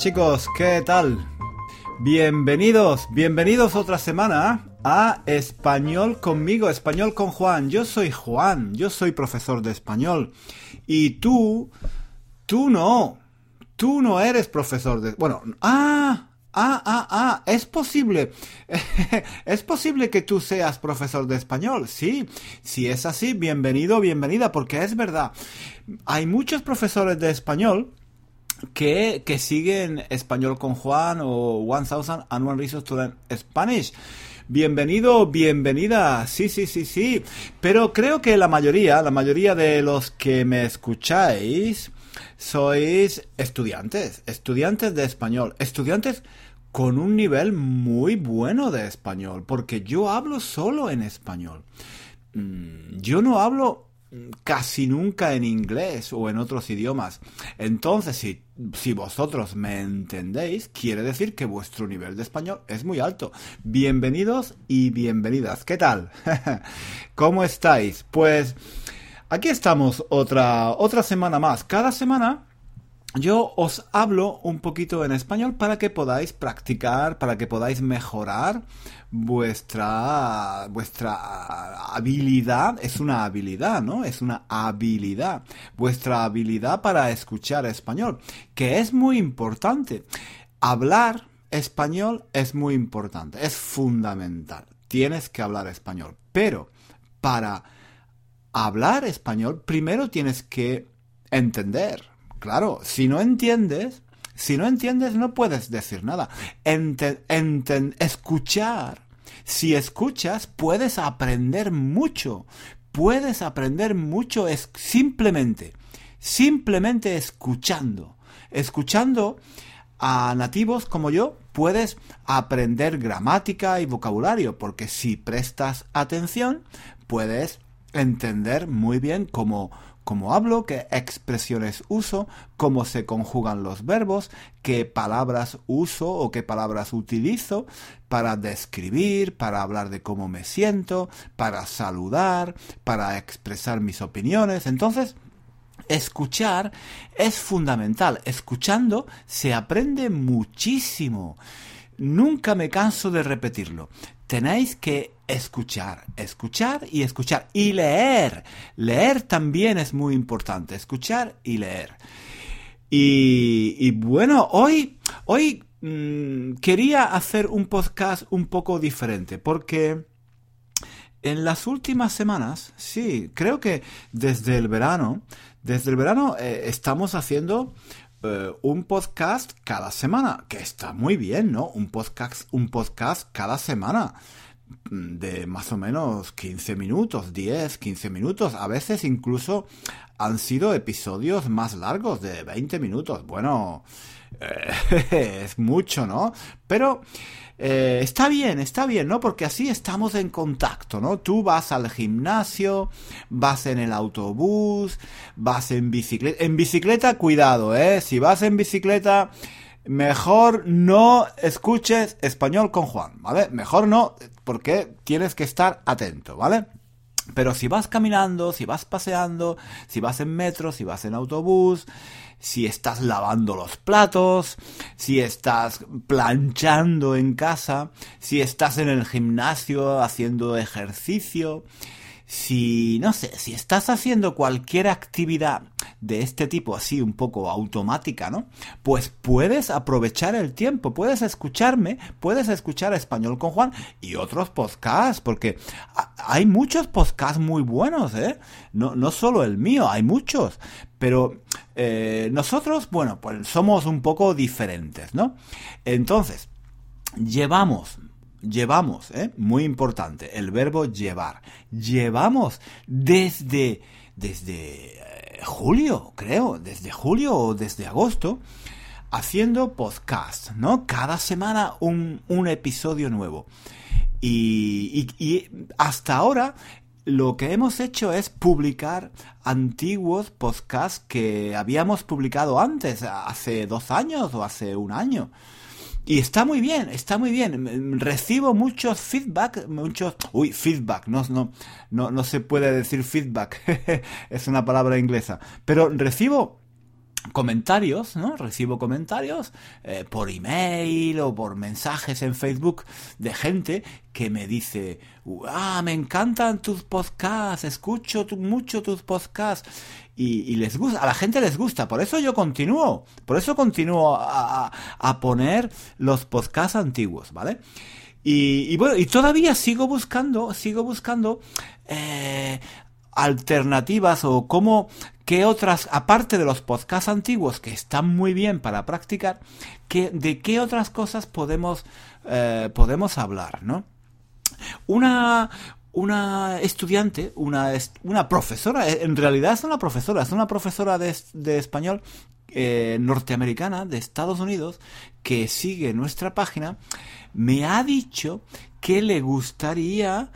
chicos, ¿qué tal? Bienvenidos, bienvenidos otra semana a Español conmigo, Español con Juan. Yo soy Juan, yo soy profesor de español. Y tú, tú no, tú no eres profesor de... Bueno, ah, ah, ah, ah, es posible, es posible que tú seas profesor de español, sí, si es así, bienvenido, bienvenida, porque es verdad, hay muchos profesores de español que, que siguen Español con Juan o 1000 and One Reasons to Learn Spanish. Bienvenido, bienvenida. Sí, sí, sí, sí. Pero creo que la mayoría, la mayoría de los que me escucháis sois estudiantes, estudiantes de español, estudiantes con un nivel muy bueno de español, porque yo hablo solo en español. Mm, yo no hablo casi nunca en inglés o en otros idiomas. Entonces, si, si, vosotros me entendéis, quiere decir que vuestro nivel de español es muy alto. Bienvenidos y bienvenidas. ¿Qué tal? ¿Cómo estáis? Pues aquí estamos otra, otra semana más. Cada semana yo os hablo un poquito en español para que podáis practicar, para que podáis mejorar vuestra vuestra habilidad es una habilidad, ¿no? Es una habilidad, vuestra habilidad para escuchar español, que es muy importante. Hablar español es muy importante, es fundamental. Tienes que hablar español, pero para hablar español primero tienes que entender Claro, si no entiendes, si no entiendes no puedes decir nada. escuchar. Si escuchas, puedes aprender mucho. Puedes aprender mucho es simplemente, simplemente escuchando. Escuchando a nativos como yo, puedes aprender gramática y vocabulario, porque si prestas atención, puedes entender muy bien cómo cómo hablo, qué expresiones uso, cómo se conjugan los verbos, qué palabras uso o qué palabras utilizo para describir, para hablar de cómo me siento, para saludar, para expresar mis opiniones. Entonces, escuchar es fundamental. Escuchando se aprende muchísimo. Nunca me canso de repetirlo tenéis que escuchar, escuchar y escuchar. Y leer. Leer también es muy importante. Escuchar y leer. Y, bueno, hoy, hoy mm, quería hacer un podcast un poco diferente porque en las últimas semanas, sí, creo que desde el verano, desde el verano eh, estamos haciendo eh, un podcast cada semana, que está muy bien, ¿no? Un podcast, un podcast cada semana de más o menos 15 minutos, 10, 15 minutos, a veces incluso han sido episodios más largos de 20 minutos. Bueno, eh, es mucho, ¿no? Pero eh, está bien, está bien, ¿no? Porque así estamos en contacto, ¿no? Tú vas al gimnasio, vas en el autobús, vas en bicicleta. En bicicleta, cuidado, ¿eh? Si vas en bicicleta, mejor no escuches español con Juan, ¿vale? Mejor no, porque tienes que estar atento, ¿vale? Pero si vas caminando, si vas paseando, si vas en metro, si vas en autobús, si estás lavando los platos, si estás planchando en casa, si estás en el gimnasio haciendo ejercicio, si, no sé, si estás haciendo cualquier actividad de este tipo así un poco automática, ¿no? Pues puedes aprovechar el tiempo, puedes escucharme, puedes escuchar Español con Juan y otros podcasts, porque hay muchos podcasts muy buenos, ¿eh? No, no solo el mío, hay muchos, pero eh, nosotros, bueno, pues somos un poco diferentes, ¿no? Entonces, llevamos llevamos, ¿eh? muy importante, el verbo llevar. Llevamos desde, desde eh, julio, creo, desde julio o desde agosto, haciendo podcast, ¿no? Cada semana un, un episodio nuevo. Y, y, y, hasta ahora lo que hemos hecho es publicar antiguos podcasts que habíamos publicado antes, hace dos años o hace un año. Y está muy bien, está muy bien. Recibo muchos feedback, muchos... Uy, feedback, no, no, no, no se puede decir feedback, es una palabra inglesa. Pero recibo comentarios, ¿no? Recibo comentarios eh, por email o por mensajes en Facebook de gente que me dice, ah, me encantan tus podcasts, escucho mucho tus podcasts y, les gusta, a la gente les gusta, por eso yo continúo, por eso continúo a, poner los podcasts antiguos, ¿vale? Y, bueno, y todavía sigo buscando, sigo buscando eh, alternativas o cómo, qué otras, aparte de los podcasts antiguos que están muy bien para practicar, de qué otras cosas podemos, eh, podemos hablar, ¿no? Una, una estudiante, una, una profesora, eh, en realidad es una profesora, es una profesora de, de español eh, norteamericana de Estados Unidos que sigue nuestra página, me ha dicho que le gustaría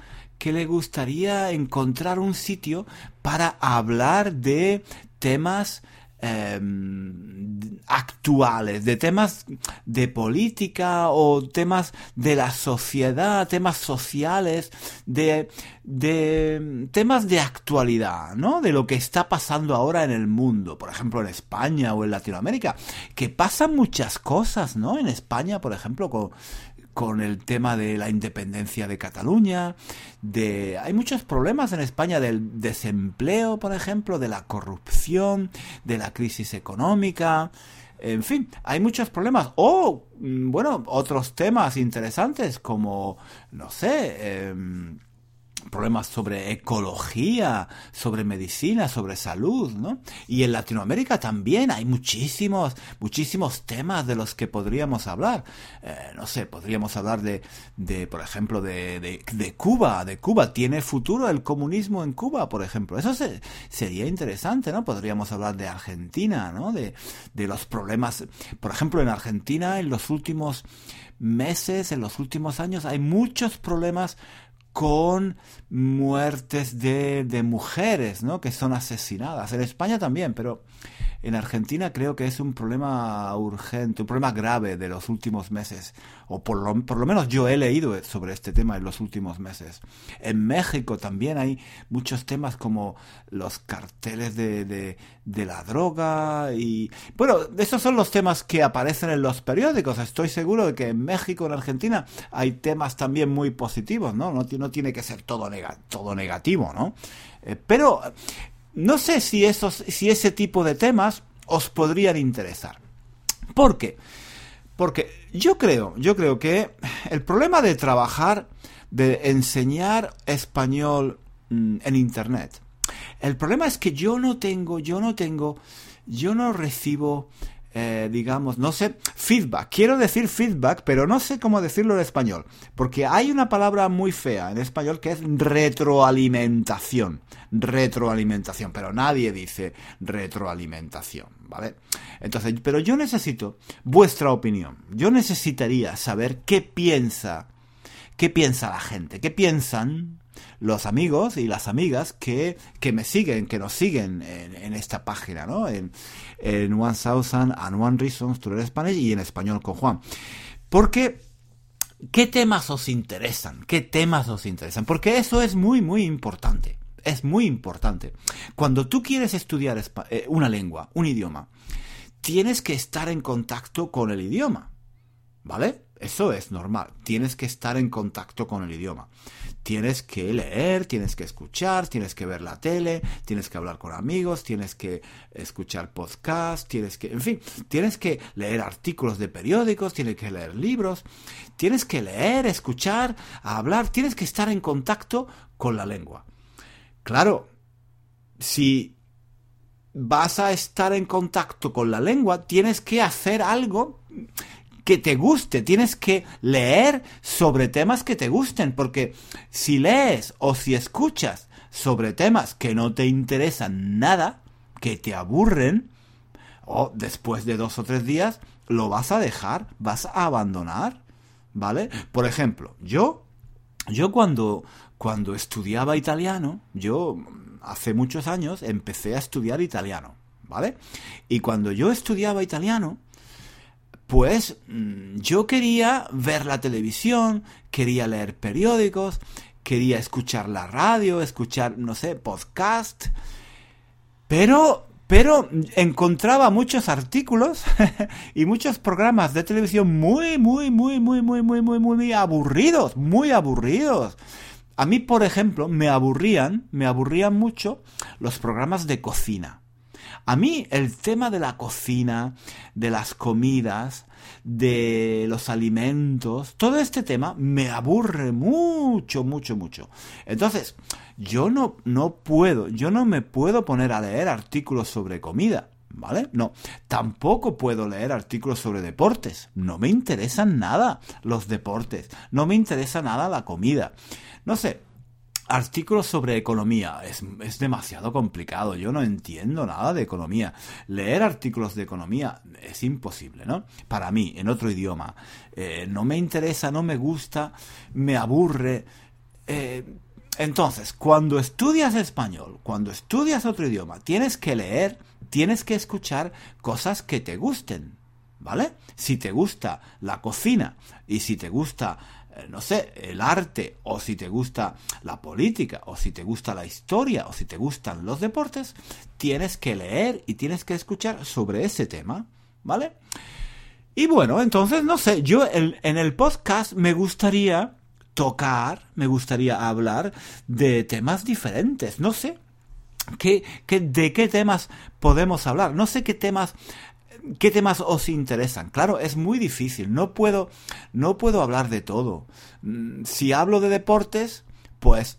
que le gustaría encontrar un sitio para hablar de temas em, actuales, de temas de política o temas de la sociedad, temas sociales, de, de temas de actualidad, ¿no? De lo que está pasando ahora en el mundo, por ejemplo en España o en Latinoamérica, que pasan muchas cosas, ¿no? En España, por ejemplo, con, con el tema de la independencia de Cataluña, de hay muchos problemas en España del desempleo, por ejemplo, de la corrupción, de la crisis económica, en fin, hay muchos problemas. O, mm, bueno, otros temas interesantes como, no sé, eh, problemas sobre ecología, sobre medicina, sobre salud, ¿no? Y en Latinoamérica también hay muchísimos, muchísimos temas de los que podríamos hablar. Eh, no sé, podríamos hablar de, de por ejemplo, de, de, Cuba, de Cuba. ¿Tiene futuro el comunismo en Cuba, por ejemplo? Eso sería interesante, ¿no? Podríamos hablar de Argentina, ¿no? De, de los problemas, por ejemplo, en Argentina en los últimos meses, en los últimos años, hay muchos problemas con muertes de, de, mujeres, ¿no? Que son asesinadas. En España también, pero en Argentina creo que es un problema urgente, un problema grave de los últimos meses, o por lo, por lo menos yo he leído sobre este tema en los últimos meses. En México también hay muchos temas como los carteles de, de, la droga y... Bueno, esos son los temas que aparecen en los periódicos. Estoy seguro de que en México, en Argentina, hay temas también muy positivos, ¿no? No, tiene que ser todo, todo negativo, ¿no? Eh, pero no sé si, esos, si ese tipo de temas os podrían interesar. ¿Por qué? Porque yo creo, yo creo que el problema de trabajar, de enseñar español mm, en internet, el problema es que yo no tengo, yo no tengo, yo no recibo eh, digamos, no sé, feedback. Quiero decir feedback, pero no sé cómo decirlo en español. Porque hay una palabra muy fea en español que es retroalimentación. Retroalimentación, pero nadie dice retroalimentación, ¿vale? Entonces, pero yo necesito vuestra opinión. Yo necesitaría saber qué piensa, qué piensa la gente, qué piensan los amigos y las amigas que, que me siguen, que nos siguen en, esta página, ¿no? En, en One Thousand and One Reasons to Learn Spanish y en español con Juan. Porque, ¿qué temas os interesan? ¿Qué temas os interesan? Porque eso es muy, muy importante. Es muy importante. Cuando tú quieres estudiar eh, una lengua, un idioma, tienes que estar en contacto con el idioma. ¿Vale? Eso es normal. Tienes que estar en contacto con el idioma tienes que leer, tienes que escuchar, tienes que ver la tele, tienes que hablar con amigos, tienes que escuchar podcasts, tienes que, en fin, tienes que leer artículos de periódicos, tienes que leer libros, tienes que leer, escuchar, hablar, tienes que estar en contacto con la lengua. Claro, si vas a estar en contacto con la lengua, tienes que hacer algo que te guste, tienes que leer sobre temas que te gusten, porque si lees o si escuchas sobre temas que no te interesan nada, que te aburren, o después de dos o tres días lo vas a dejar, vas a abandonar, ¿vale? Por ejemplo, yo, yo cuando, cuando estudiaba italiano, yo hace muchos años empecé a estudiar italiano, ¿vale? Y cuando yo estudiaba italiano, pues mm, yo quería ver la televisión, quería leer periódicos, quería escuchar la radio, escuchar, no sé, podcast, pero, pero encontraba muchos artículos y muchos programas de televisión muy, muy, muy, muy, muy, muy, muy, muy aburridos, muy aburridos. A mí, por ejemplo, me aburrían, me aburrían mucho los programas de cocina a mí el tema de la cocina, de las comidas, de los alimentos, todo este tema me aburre mucho, mucho, mucho. Entonces, yo no, no puedo, yo no me puedo poner a leer artículos sobre comida. ¿Vale? No, tampoco puedo leer artículos sobre deportes. No me interesan nada los deportes. No me interesa nada la comida. No sé, Artículos sobre economía. Es, es, demasiado complicado. Yo no entiendo nada de economía. Leer artículos de economía es imposible, ¿no? Para mí, en otro idioma. Eh, no me interesa, no me gusta, me aburre. Eh, entonces, cuando estudias español, cuando estudias otro idioma, tienes que leer, tienes que escuchar cosas que te gusten. ¿Vale? Si te gusta la cocina y si te gusta no sé, el arte, o si te gusta la política, o si te gusta la historia, o si te gustan los deportes, tienes que leer y tienes que escuchar sobre ese tema, ¿vale? Y bueno, entonces, no sé, yo en, el podcast me gustaría tocar, me gustaría hablar de temas diferentes, no sé, ¿Qué, qué, de qué temas podemos hablar? No sé qué temas ¿Qué temas os interesan? Claro, es muy difícil. No puedo, no puedo hablar de todo. Mm, si hablo de deportes, pues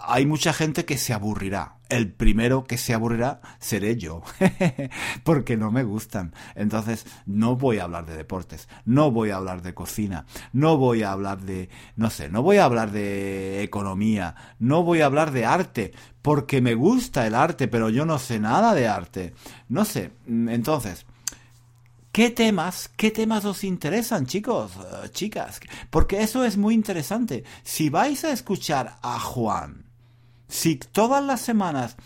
hay mucha gente que se aburrirá. El primero que se aburrirá seré yo, porque no me gustan. Entonces, no voy a hablar de deportes, no voy a hablar de cocina, no voy a hablar de, no sé, no voy a hablar de economía, no voy a hablar de arte, porque me gusta el arte, pero yo no sé nada de arte. No sé, entonces, ¿Qué temas, qué temas os interesan, chicos, eh, chicas? Porque eso es muy interesante. Si vais a escuchar a Juan, si todas las semanas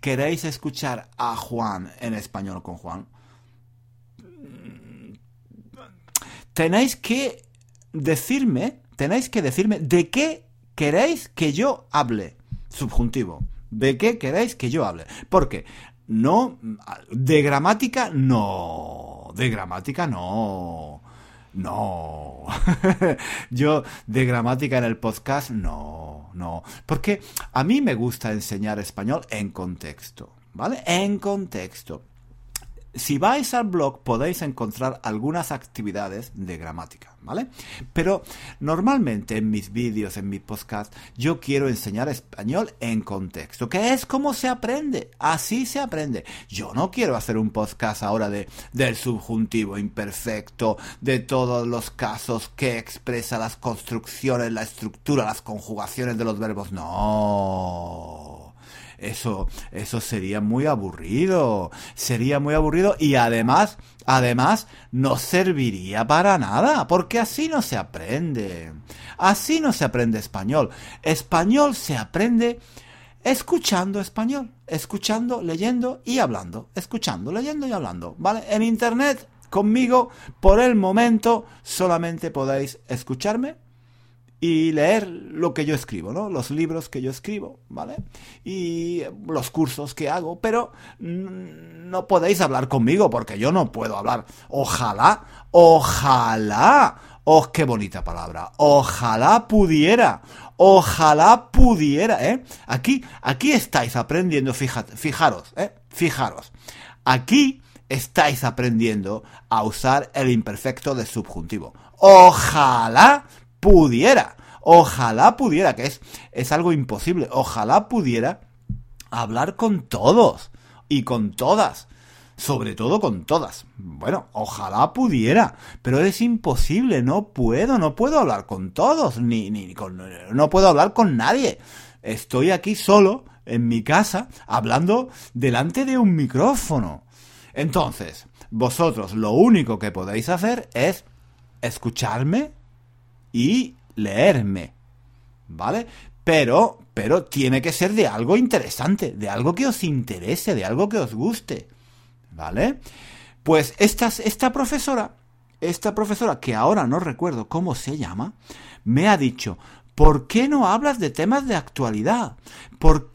queréis escuchar a Juan en español con Juan, tenéis que decirme, tenéis que decirme de qué queréis que yo hable. Subjuntivo. ¿De qué queréis que yo hable? Porque no, de gramática no de gramática no. No. Yo de gramática en el podcast no, no. Porque a mí me gusta enseñar español en contexto, ¿vale? En contexto si vais al blog podéis encontrar algunas actividades de gramática, ¿vale? Pero normalmente en mis vídeos, en mi podcast, yo quiero enseñar español en contexto, que es como se aprende, así se aprende. Yo no quiero hacer un podcast ahora de, del subjuntivo imperfecto, de todos los casos que expresa las construcciones, la estructura, las conjugaciones de los verbos. No eso, eso sería muy aburrido, sería muy aburrido y además, además, no serviría para nada, porque así no se aprende, así no se aprende español. Español se aprende escuchando español, escuchando, leyendo y hablando, escuchando, leyendo y hablando, ¿vale? En internet, conmigo, por el momento, solamente podéis escucharme y leer lo que yo escribo, ¿no? Los libros que yo escribo, ¿vale? Y los cursos que hago, pero no podéis hablar conmigo porque yo no puedo hablar. Ojalá, ojalá, oh, qué bonita palabra. Ojalá pudiera, ojalá pudiera, ¿eh? Aquí, aquí estáis aprendiendo, fíjate, fijaros, ¿eh? Fijaros. Aquí estáis aprendiendo a usar el imperfecto de subjuntivo. Ojalá pudiera, ojalá pudiera, que es, es algo imposible, ojalá pudiera hablar con todos y con todas. Sobre todo con todas. Bueno, ojalá pudiera, pero es imposible, no puedo, no puedo hablar con todos, ni, ni con, no puedo hablar con nadie. Estoy aquí solo, en mi casa, hablando delante de un micrófono. Entonces, vosotros lo único que podéis hacer es escucharme y leerme. ¿Vale? Pero, pero tiene que ser de algo interesante, de algo que os interese, de algo que os guste. ¿Vale? Pues esta, esta profesora, esta profesora, que ahora no recuerdo cómo se llama, me ha dicho, ¿por qué no hablas de temas de actualidad?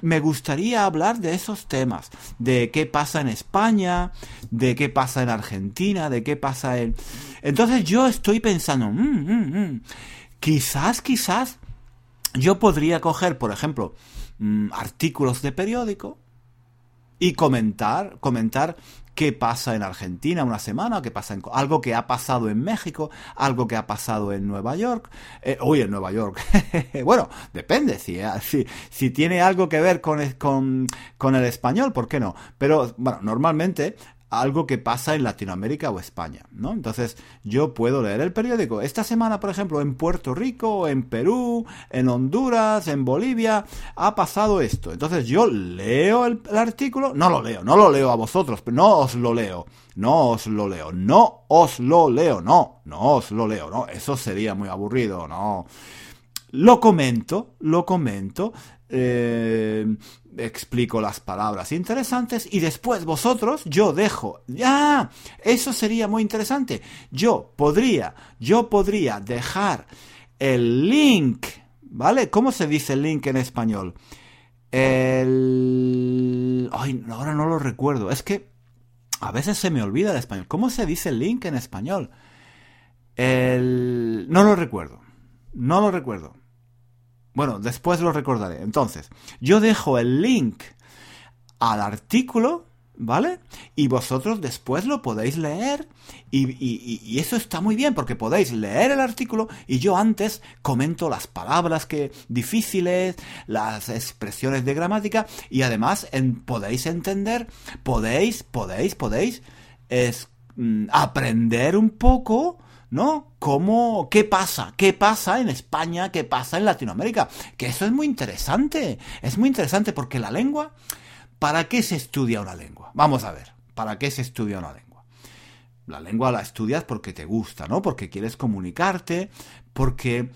Me gustaría hablar de esos temas, de qué pasa en España, de qué pasa en Argentina, de qué pasa en... Entonces yo estoy pensando, mm, mm, mm, quizás, quizás, yo podría coger, por ejemplo, artículos de periódico y comentar, comentar qué pasa en Argentina una semana, qué pasa en algo que ha pasado en México, algo que ha pasado en Nueva York, eh, uy, en Nueva York. bueno, depende si, eh, si, si, tiene algo que ver con, con el español, ¿por qué no? Pero bueno, normalmente algo que pasa en Latinoamérica o España, ¿no? Entonces yo puedo leer el periódico. Esta semana, por ejemplo, en Puerto Rico, en Perú, en Honduras, en Bolivia, ha pasado esto. Entonces yo leo el, artículo, no lo leo, no lo leo a vosotros, no os lo leo, no os lo leo, no os lo leo, no, no os lo leo, no, eso sería muy aburrido, no. Lo comento, lo comento, eh, explico las palabras interesantes y después vosotros yo dejo. Ya eso sería muy interesante. Yo podría yo podría dejar el link vale cómo se dice link en español el ay ahora no lo recuerdo. Es que a veces se me olvida el español. Cómo se dice link en español el no lo recuerdo. No lo recuerdo bueno, después lo recordaré. Entonces, yo dejo el link al artículo, ¿vale? Y vosotros después lo podéis leer y, eso está muy bien porque podéis leer el artículo y yo antes comento las palabras que difíciles, las expresiones de gramática y además podéis entender, podéis, podéis, podéis mm, aprender un poco ¿no? ¿Cómo, qué pasa? ¿Qué pasa en España? ¿Qué pasa en Latinoamérica? Que eso es muy interesante. Es muy interesante porque la lengua, ¿para qué se estudia una lengua? Vamos a ver, ¿para qué se estudia una lengua? La lengua la estudias porque te gusta, ¿no? Porque quieres comunicarte, porque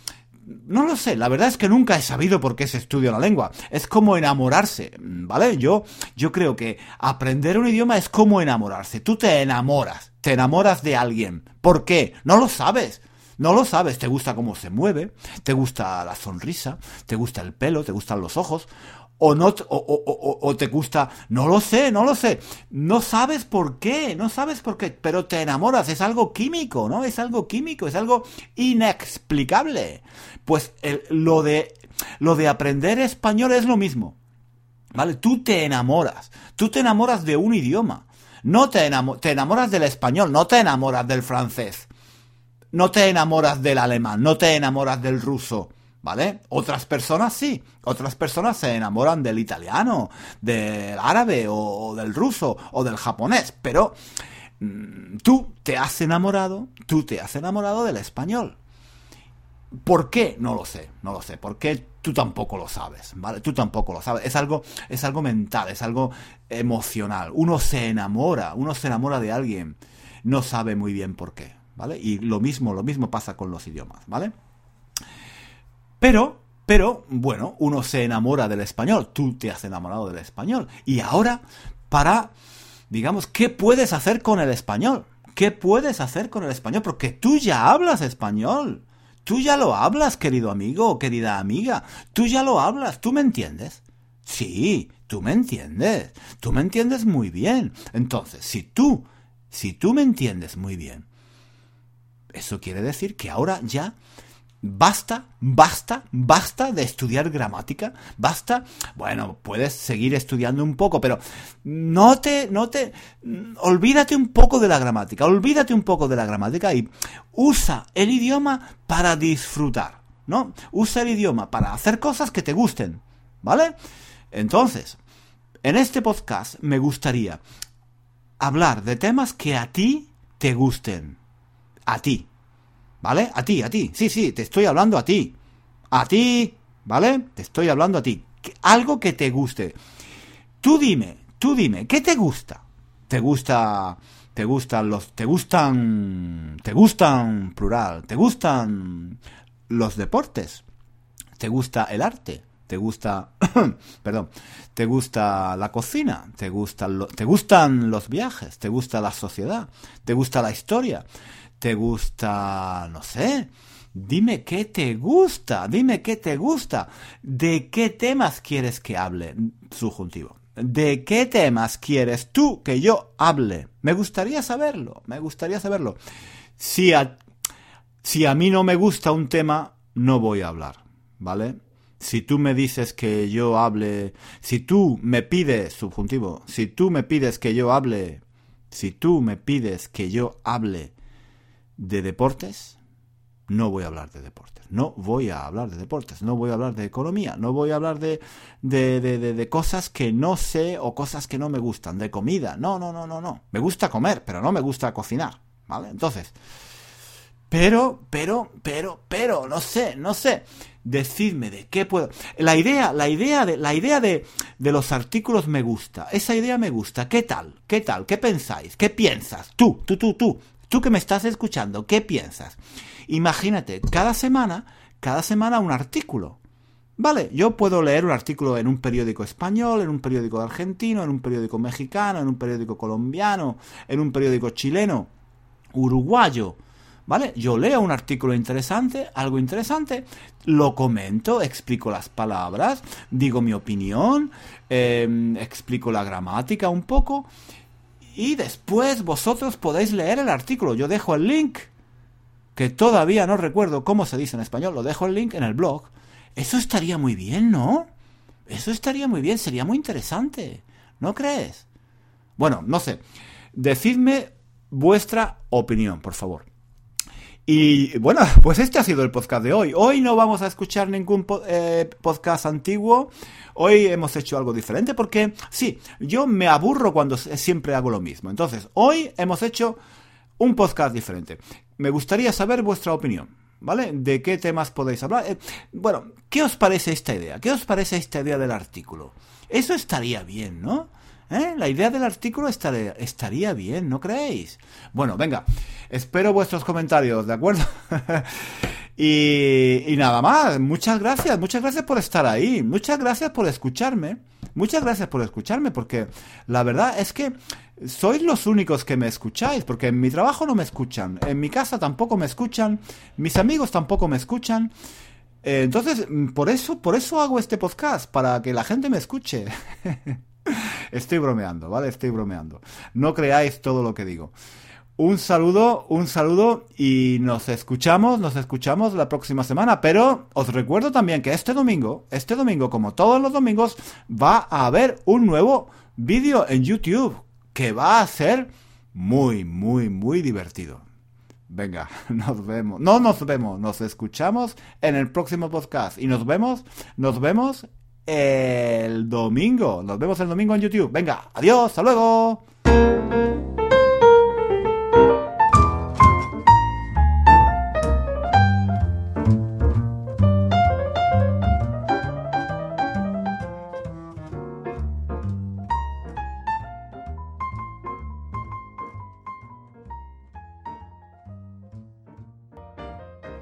no lo sé, la verdad es que nunca he sabido por qué se estudia la lengua. Es como enamorarse, ¿vale? Yo, yo creo que aprender un idioma es como enamorarse. Tú te enamoras, te enamoras de alguien. ¿Por qué? No lo sabes. No lo sabes, te gusta cómo se mueve, te gusta la sonrisa, te gusta el pelo, te gustan los ojos, o no o, te gusta, no lo sé, no lo sé. No sabes por qué, no sabes por qué, pero te enamoras, es algo químico, ¿no? Es algo químico, es algo inexplicable. Pues lo de lo de aprender español es lo mismo. ¿Vale? Tú te enamoras, tú te enamoras de un idioma. No te, te enamoras del español, no te enamoras del francés. No te enamoras del alemán, no te enamoras del ruso ¿Vale? Otras personas sí, otras personas se enamoran del italiano, del árabe o del ruso o del japonés, pero mm, tú te has enamorado, tú te has enamorado del español. ¿Por qué? No lo sé, no lo sé. ¿Por qué? Tú tampoco lo sabes, ¿vale? Tú tampoco lo sabes. Es algo, es algo mental, es algo emocional. Uno se enamora, uno se enamora de alguien, no sabe muy bien por qué, ¿vale? Y lo mismo, lo mismo pasa con los idiomas, ¿vale? Pero, pero, bueno, uno se enamora del español, tú te has enamorado del español. Y ahora, para, digamos, ¿qué puedes hacer con el español? ¿Qué puedes hacer con el español? Porque tú ya hablas español. Tú ya lo hablas, querido amigo o querida amiga. Tú ya lo hablas. ¿Tú me entiendes? Sí, tú me entiendes. Tú me entiendes muy bien. Entonces, si tú, si tú me entiendes muy bien, eso quiere decir que ahora ya Basta, basta, basta de estudiar gramática, basta, bueno, puedes seguir estudiando un poco, pero no te, no te, olvídate un poco de la gramática, olvídate un poco de la gramática y usa el idioma para disfrutar, ¿no? Usa el idioma para hacer cosas que te gusten, ¿vale? Entonces, en este podcast me gustaría hablar de temas que a ti te gusten, a ti, ¿Vale? A ti, a ti. Sí, sí, te estoy hablando a ti. A ti, ¿vale? Te estoy hablando a ti. Algo que te guste. Tú dime, tú dime, ¿qué te gusta? ¿Te gusta te gustan los te gustan te gustan plural, te gustan los deportes? ¿Te gusta el arte? ¿Te gusta perdón, te gusta la cocina? ¿Te gustan te gustan los viajes? ¿Te gusta la sociedad? ¿Te gusta la historia? Te gusta, no sé, Dime qué te gusta, dime qué te gusta. ¿De qué temas quieres que hable? Subjuntivo. ¿De qué temas quieres tú que yo hable? Me gustaría saberlo, me gustaría saberlo. Si a, si a mí no me gusta un tema, no voy a hablar, ¿vale? Si tú me dices que yo hable, si tú me pides, subjuntivo, si tú me pides que yo hable, si tú me pides que yo hable de deportes, no voy a hablar de deportes. No voy a hablar de deportes. No voy a hablar de economía. No voy a hablar de, de, de, de, cosas que no sé o cosas que no me gustan. De comida. No, no, no, no, no. Me gusta comer, pero no me gusta cocinar. ¿Vale? Entonces. Pero, pero, pero, pero, no sé, no sé. Decidme de qué puedo. La idea, la idea de, la idea de, de los artículos me gusta. Esa idea me gusta. ¿Qué tal? ¿Qué tal? ¿Qué pensáis? ¿Qué piensas? Tú, tú, tú, tú. Tú que me estás escuchando, ¿qué piensas? Imagínate, cada semana, cada semana un artículo. Vale, yo puedo leer un artículo en un periódico español, en un periódico argentino, en un periódico mexicano, en un periódico colombiano, en un periódico chileno, uruguayo. ¿Vale? Yo leo un artículo interesante, algo interesante, lo comento, explico las palabras, digo mi opinión, eh, explico la gramática un poco y después vosotros podéis leer el artículo. Yo dejo el link que todavía no recuerdo cómo se dice en español, lo dejo el link en el blog. Eso estaría muy bien, ¿no? Eso estaría muy bien, sería muy interesante. ¿No crees? Bueno, no sé. Decidme vuestra opinión, por favor. Y bueno, pues este ha sido el podcast de hoy. Hoy no vamos a escuchar ningún eh, podcast antiguo. Hoy hemos hecho algo diferente porque, sí, yo me aburro cuando siempre hago lo mismo. Entonces, hoy hemos hecho un podcast diferente. Me gustaría saber vuestra opinión. ¿Vale? ¿De qué temas podéis hablar? Eh, bueno, ¿qué os parece esta idea? ¿Qué os parece esta idea del artículo? Eso estaría bien, ¿no? ¿Eh? La idea del artículo estaría, estaría bien, ¿no creéis? Bueno, venga, espero vuestros comentarios, ¿de acuerdo? y, nada más, muchas gracias, muchas gracias por estar ahí, muchas gracias por escucharme, muchas gracias por escucharme, porque la verdad es que sois los únicos que me escucháis, porque en mi trabajo no me escuchan, en mi casa tampoco me escuchan, mis amigos tampoco me escuchan. Eh, entonces, por eso, por eso hago este podcast, para que la gente me escuche. Estoy bromeando, ¿vale? Estoy bromeando. No creáis todo lo que digo. Un saludo, un saludo y nos escuchamos, nos escuchamos la próxima semana. Pero os recuerdo también que este domingo, este domingo, como todos los domingos, va a haber un nuevo vídeo en YouTube que va a ser muy, muy, muy divertido. Venga, nos vemos. No nos vemos, nos escuchamos en el próximo podcast. Y nos vemos, nos vemos el domingo. Nos vemos el domingo en YouTube. Venga, adiós, hasta luego.